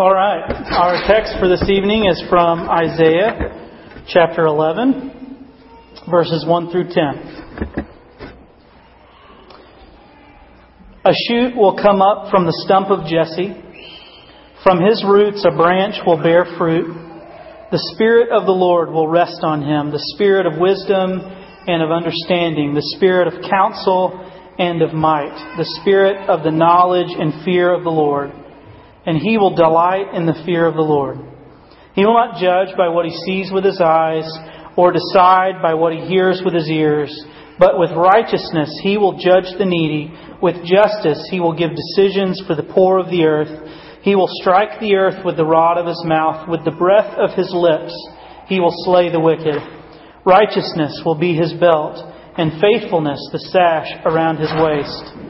All right. Our text for this evening is from Isaiah chapter 11, verses 1 through 10. A shoot will come up from the stump of Jesse. From his roots a branch will bear fruit. The Spirit of the Lord will rest on him, the Spirit of wisdom and of understanding, the Spirit of counsel and of might, the Spirit of the knowledge and fear of the Lord and he will delight in the fear of the Lord. He will not judge by what he sees with his eyes, or decide by what he hears with his ears, but with righteousness he will judge the needy. With justice he will give decisions for the poor of the earth. He will strike the earth with the rod of his mouth, with the breath of his lips he will slay the wicked. Righteousness will be his belt, and faithfulness the sash around his waist.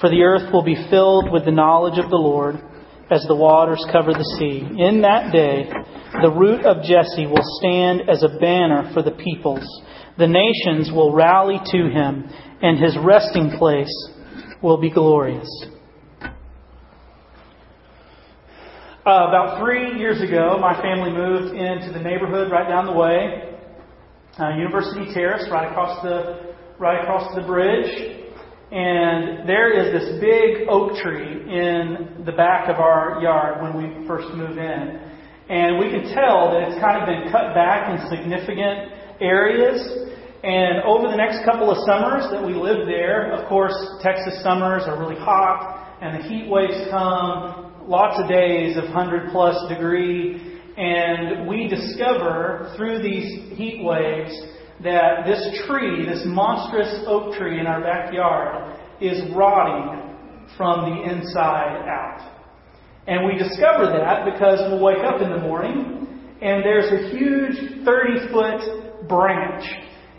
for the earth will be filled with the knowledge of the Lord as the waters cover the sea. In that day, the root of Jesse will stand as a banner for the peoples. The nations will rally to him, and his resting place will be glorious. Uh, about three years ago, my family moved into the neighborhood right down the way, uh, University Terrace, right across the right across the bridge. And there is this big oak tree in the back of our yard when we first move in. And we can tell that it's kind of been cut back in significant areas. And over the next couple of summers that we lived there, of course, Texas summers are really hot and the heat waves come, lots of days of 100 plus degree. And we discover through these heat waves that this tree, this monstrous oak tree in our backyard, is rotting from the inside out. And we discover that because we'll wake up in the morning and there's a huge 30 foot branch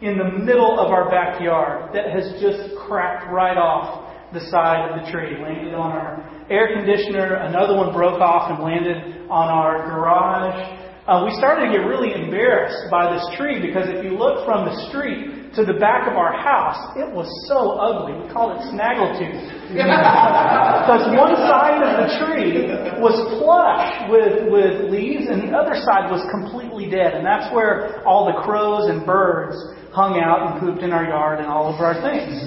in the middle of our backyard that has just cracked right off the side of the tree, landed on our air conditioner. Another one broke off and landed on our garage. Uh, we started to get really embarrassed by this tree because if you look from the street to the back of our house, it was so ugly. We called it snaggletooth. because one side of the tree was plush with, with leaves and the other side was completely dead. And that's where all the crows and birds hung out and pooped in our yard and all of our things.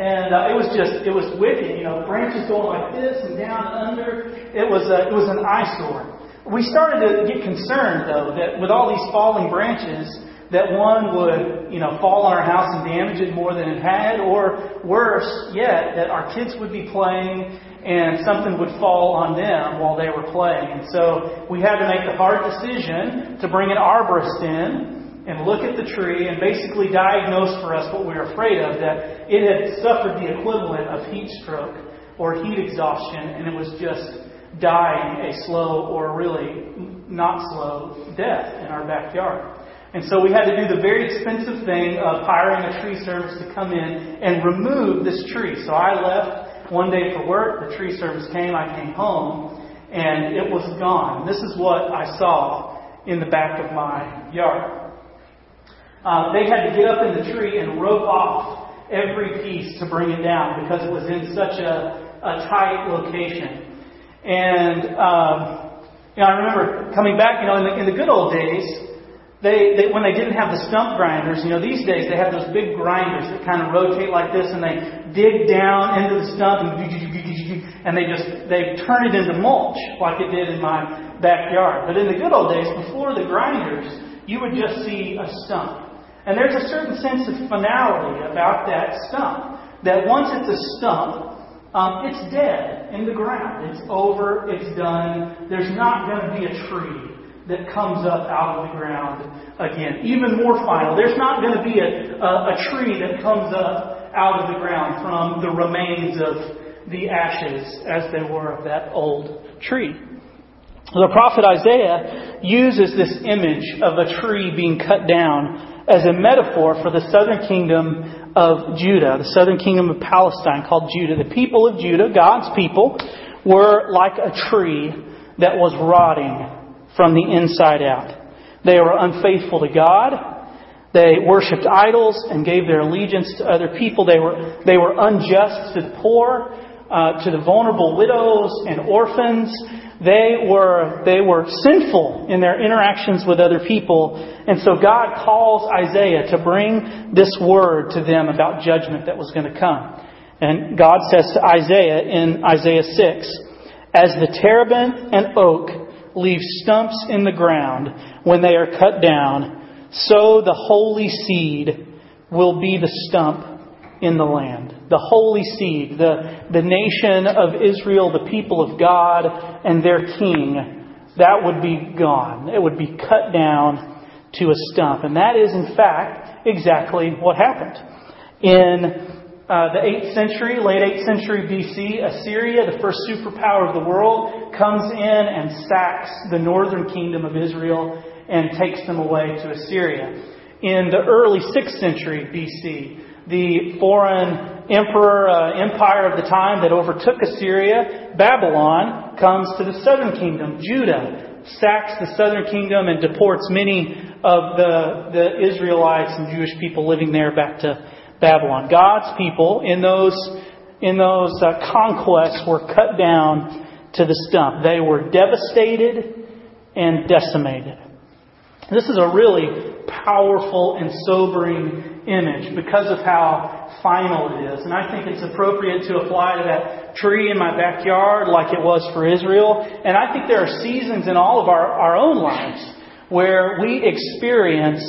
And uh, it was just, it was wicked, you know, branches going like this and down and under. It was, a, it was an eyesore. We started to get concerned, though, that with all these falling branches, that one would, you know, fall on our house and damage it more than it had, or worse yet, that our kids would be playing and something would fall on them while they were playing. And so we had to make the hard decision to bring an arborist in and look at the tree and basically diagnose for us what we were afraid of, that it had suffered the equivalent of heat stroke or heat exhaustion, and it was just dying a slow or really not slow death in our backyard. And so we had to do the very expensive thing of hiring a tree service to come in and remove this tree. So I left one day for work, the tree service came, I came home, and it was gone. This is what I saw in the back of my yard. Uh, they had to get up in the tree and rope off every piece to bring it down because it was in such a, a tight location. And um, you know, I remember coming back. You know, in the, in the good old days, they, they when they didn't have the stump grinders. You know, these days they have those big grinders that kind of rotate like this, and they dig down into the stump and and they just they turn it into mulch like it did in my backyard. But in the good old days, before the grinders, you would just see a stump. And there's a certain sense of finality about that stump. That once it's a stump, um, it's dead in the ground. It's over. It's done. There's not going to be a tree that comes up out of the ground again. Even more final, there's not going to be a, a, a tree that comes up out of the ground from the remains of the ashes as they were of that old tree. The prophet Isaiah uses this image of a tree being cut down as a metaphor for the southern kingdom of Judah, the southern kingdom of Palestine called Judah. The people of Judah, God's people, were like a tree that was rotting from the inside out. They were unfaithful to God. They worshipped idols and gave their allegiance to other people. They were, they were unjust to the poor, uh, to the vulnerable widows and orphans. They were, they were sinful in their interactions with other people. And so God calls Isaiah to bring this word to them about judgment that was going to come. And God says to Isaiah in Isaiah 6, As the terebinth and oak leave stumps in the ground when they are cut down, so the holy seed will be the stump in the land. The holy seed, the, the nation of Israel, the people of God, and their king, that would be gone. It would be cut down to a stump. And that is, in fact, exactly what happened. In uh, the 8th century, late 8th century BC, Assyria, the first superpower of the world, comes in and sacks the northern kingdom of Israel and takes them away to Assyria. In the early 6th century BC, the foreign emperor, uh, empire of the time that overtook Assyria, Babylon, comes to the southern kingdom, Judah, sacks the southern kingdom and deports many of the, the Israelites and Jewish people living there back to Babylon. God's people in those, in those uh, conquests were cut down to the stump. They were devastated and decimated. This is a really powerful and sobering image because of how final it is. And I think it's appropriate to apply to that tree in my backyard like it was for Israel. And I think there are seasons in all of our, our own lives where we experience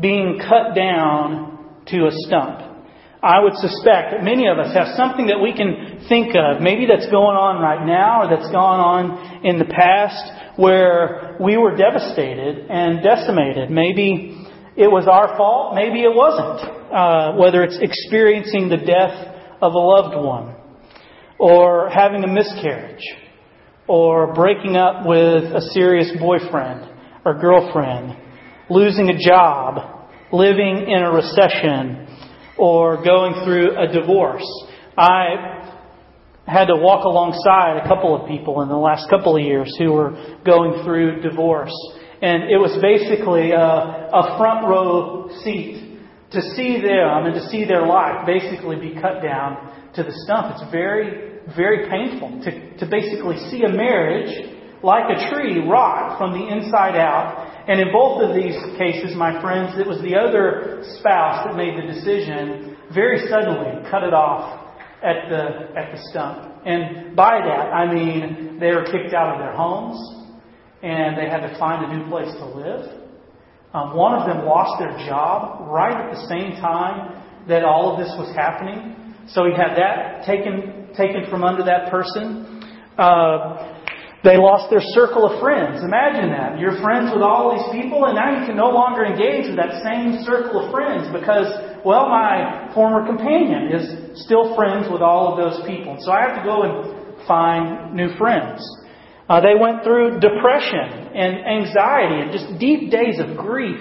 being cut down to a stump. I would suspect that many of us have something that we can think of, maybe that's going on right now or that's gone on in the past where we were devastated and decimated. Maybe it was our fault, maybe it wasn't. Uh, whether it's experiencing the death of a loved one or having a miscarriage or breaking up with a serious boyfriend or girlfriend, losing a job, living in a recession, or going through a divorce. I had to walk alongside a couple of people in the last couple of years who were going through divorce. And it was basically a, a front row seat to see them and to see their life basically be cut down to the stump. It's very, very painful to, to basically see a marriage like a tree rot from the inside out and in both of these cases, my friends, it was the other spouse that made the decision very suddenly cut it off at the, at the stump. And by that, I mean they were kicked out of their homes and they had to find a new place to live. Um, one of them lost their job right at the same time that all of this was happening. So he had that taken, taken from under that person. Uh, they lost their circle of friends. Imagine that. You're friends with all these people, and now you can no longer engage with that same circle of friends because, well, my former companion is still friends with all of those people. So I have to go and find new friends. Uh, they went through depression and anxiety and just deep days of grief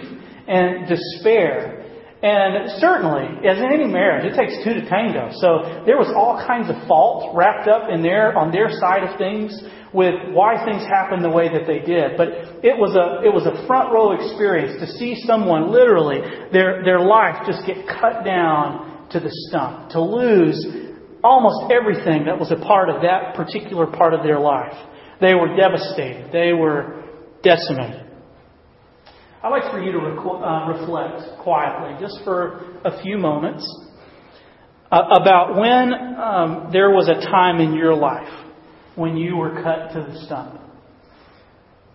and despair. And certainly, as in any marriage, it takes two to tango. So there was all kinds of fault wrapped up in their on their side of things with why things happened the way that they did. But it was a, it was a front row experience to see someone literally, their, their life just get cut down to the stump, to lose almost everything that was a part of that particular part of their life. They were devastated. They were decimated. I'd like for you to rec- uh, reflect quietly, just for a few moments, uh, about when um, there was a time in your life when you were cut to the stump.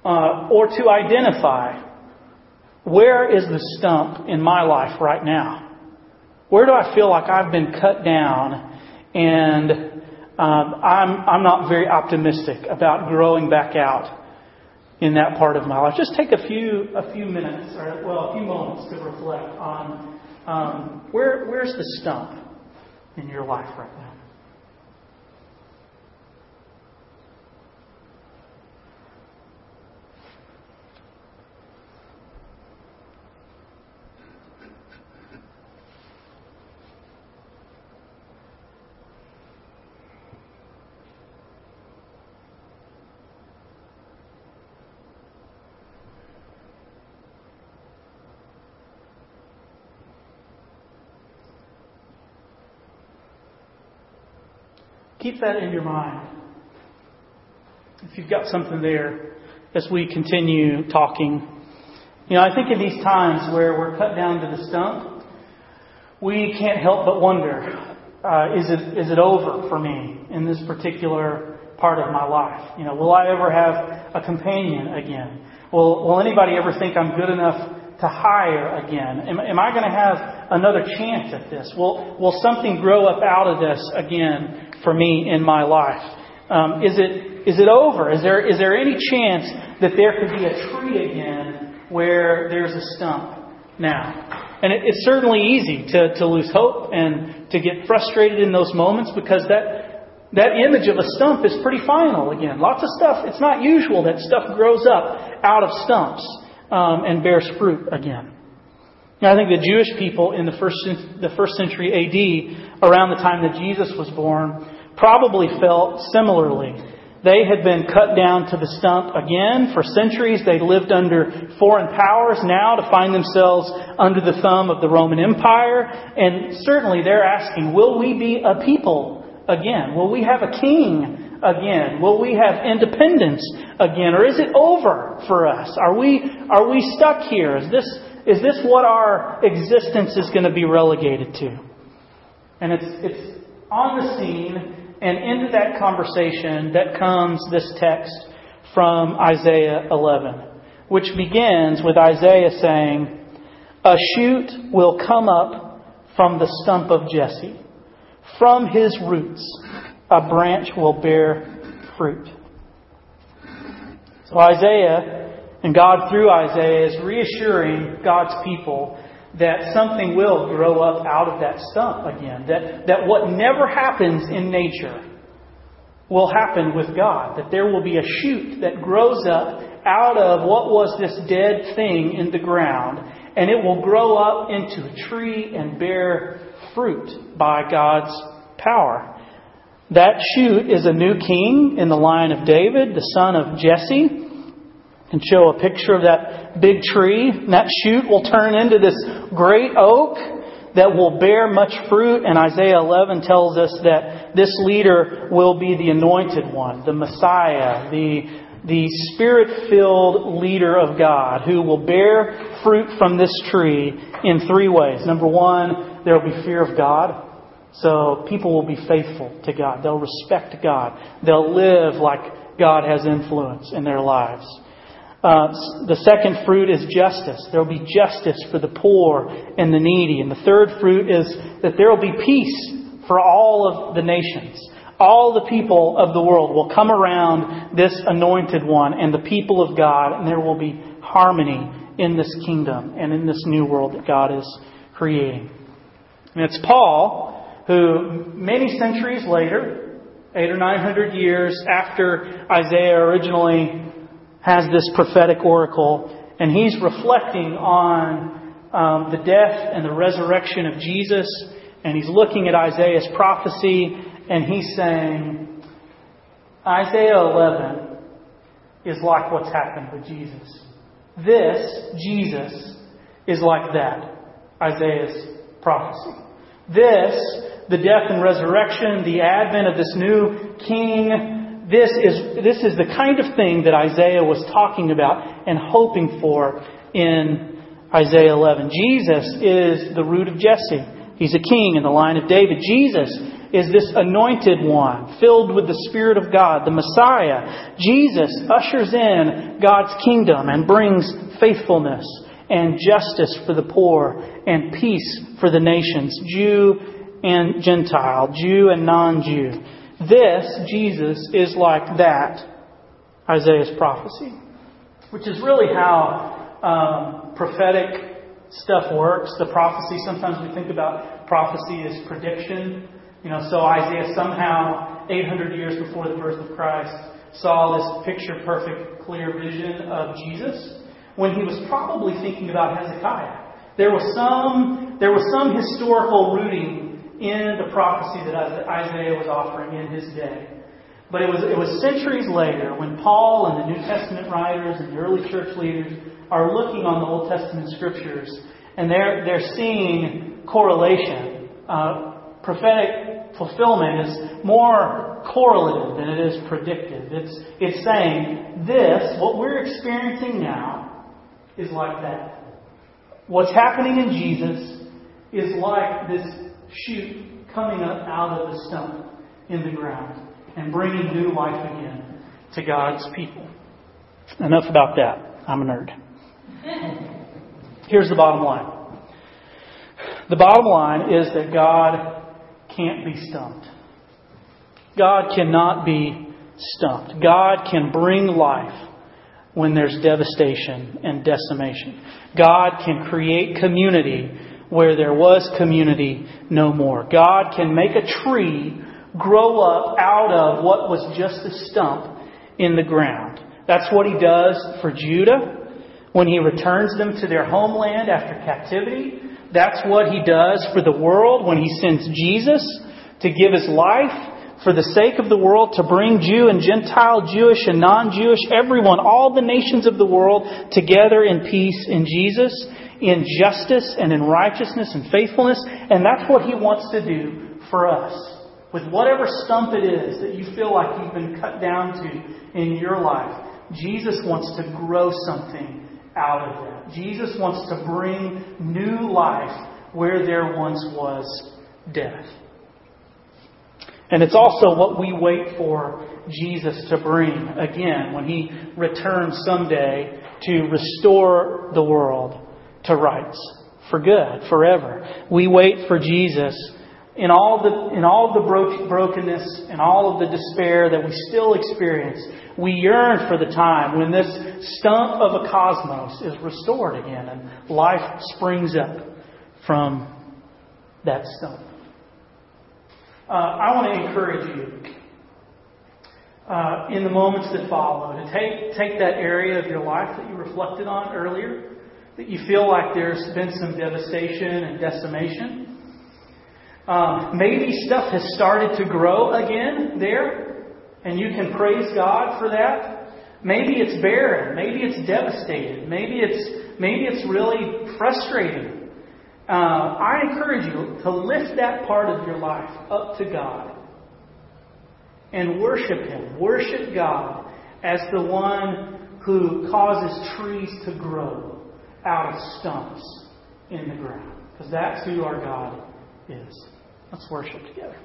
Uh, or to identify where is the stump in my life right now? Where do I feel like I've been cut down and um, I'm, I'm not very optimistic about growing back out in that part of my life? Just take a few, a few minutes, or well, a few moments to reflect on um, where, where's the stump in your life right now? Keep that in your mind. If you've got something there as we continue talking. You know, I think in these times where we're cut down to the stump, we can't help but wonder uh, is, it, is it over for me in this particular part of my life? You know, will I ever have a companion again? Will, will anybody ever think I'm good enough to hire again? Am, am I going to have another chance at this? Will, will something grow up out of this again for me in my life? Um, is, it, is it over? Is there, is there any chance that there could be a tree again where there's a stump now? And it, it's certainly easy to, to lose hope and to get frustrated in those moments because that, that image of a stump is pretty final again. Lots of stuff, it's not usual that stuff grows up out of stumps um, and bears fruit again. Now, I think the Jewish people in the first, the first century AD, around the time that Jesus was born, probably felt similarly. They had been cut down to the stump again. For centuries, they lived under foreign powers. Now, to find themselves under the thumb of the Roman Empire. And certainly, they're asking, will we be a people again? Will we have a king again? Will we have independence again? Or is it over for us? Are we, are we stuck here? Is this, is this what our existence is going to be relegated to? And it's, it's on the scene, and into that conversation that comes this text from Isaiah 11, which begins with Isaiah saying, A shoot will come up from the stump of Jesse, from his roots a branch will bear fruit. So Isaiah, and God through Isaiah, is reassuring God's people that something will grow up out of that stump again. That, that what never happens in nature will happen with God. That there will be a shoot that grows up out of what was this dead thing in the ground, and it will grow up into a tree and bear fruit by God's power. That shoot is a new king in the line of David, the son of Jesse. And show a picture of that big tree. And that shoot will turn into this great oak that will bear much fruit. And Isaiah 11 tells us that this leader will be the anointed one, the Messiah, the, the spirit filled leader of God who will bear fruit from this tree in three ways. Number one, there will be fear of God. So people will be faithful to God. They'll respect God. They'll live like God has influence in their lives. Uh, the second fruit is justice. There will be justice for the poor and the needy. And the third fruit is that there will be peace for all of the nations. All the people of the world will come around this anointed one and the people of God, and there will be harmony in this kingdom and in this new world that God is creating. And it's Paul who many centuries later, eight or nine hundred years after Isaiah originally has this prophetic oracle, and he's reflecting on um, the death and the resurrection of Jesus, and he's looking at Isaiah's prophecy, and he's saying, Isaiah 11 is like what's happened with Jesus. This, Jesus, is like that, Isaiah's prophecy. This the death and resurrection, the advent of this new king. This is, this is the kind of thing that Isaiah was talking about and hoping for in Isaiah 11. Jesus is the root of Jesse. He's a king in the line of David. Jesus is this anointed one, filled with the Spirit of God, the Messiah. Jesus ushers in God's kingdom and brings faithfulness and justice for the poor and peace for the nations, Jew and Gentile, Jew and non Jew. This, Jesus, is like that, Isaiah's prophecy. Which is really how um, prophetic stuff works. The prophecy, sometimes we think about prophecy as prediction. You know, so Isaiah somehow, 800 years before the birth of Christ, saw this picture perfect, clear vision of Jesus when he was probably thinking about Hezekiah. There was some, there was some historical rooting in the prophecy that Isaiah was offering in his day. But it was, it was centuries later when Paul and the New Testament writers and the early church leaders are looking on the Old Testament scriptures and they're, they're seeing correlation. Uh, prophetic fulfillment is more correlative than it is predictive. It's, it's saying this, what we're experiencing now, is like that. What's happening in Jesus is like this shoot coming up out of the stump in the ground and bringing new life again to God's people. Enough about that. I'm a nerd. Here's the bottom line. The bottom line is that God can't be stumped. God cannot be stumped. God can bring life when there's devastation and decimation. God can create community where there was community no more. God can make a tree grow up out of what was just a stump in the ground. That's what he does for Judah when he returns them to their homeland after captivity. That's what he does for the world when he sends Jesus to give his life for the sake of the world to bring Jew and Gentile, Jewish and non-Jewish, everyone, all the nations of the world together in peace in Jesus, in justice and in righteousness and faithfulness. And that's what he wants to do for us. With whatever stump it is that you feel like you've been cut down to in your life, Jesus wants to grow something out of that. Jesus wants to bring new life where there once was death. And it's also what we wait for Jesus to bring again when he returns someday to restore the world to rights for good, forever. We wait for Jesus in all the in all the bro- brokenness and all of the despair that we still experience. We yearn for the time when this stump of a cosmos is restored again and life springs up from that stump uh, I want to encourage you uh, in the moments that follow to take, take that area of your life that you reflected on earlier, that you feel like there's been some devastation and decimation. Um, maybe stuff has started to grow again there, and you can praise God for that. Maybe it's barren. Maybe it's devastated. Maybe it's maybe it's really frustrating uh, I encourage you to lift that part of your life up to God and worship Him. Worship God as the one who causes trees to grow out of stumps in the ground. Because that's who our God is. Let's worship together.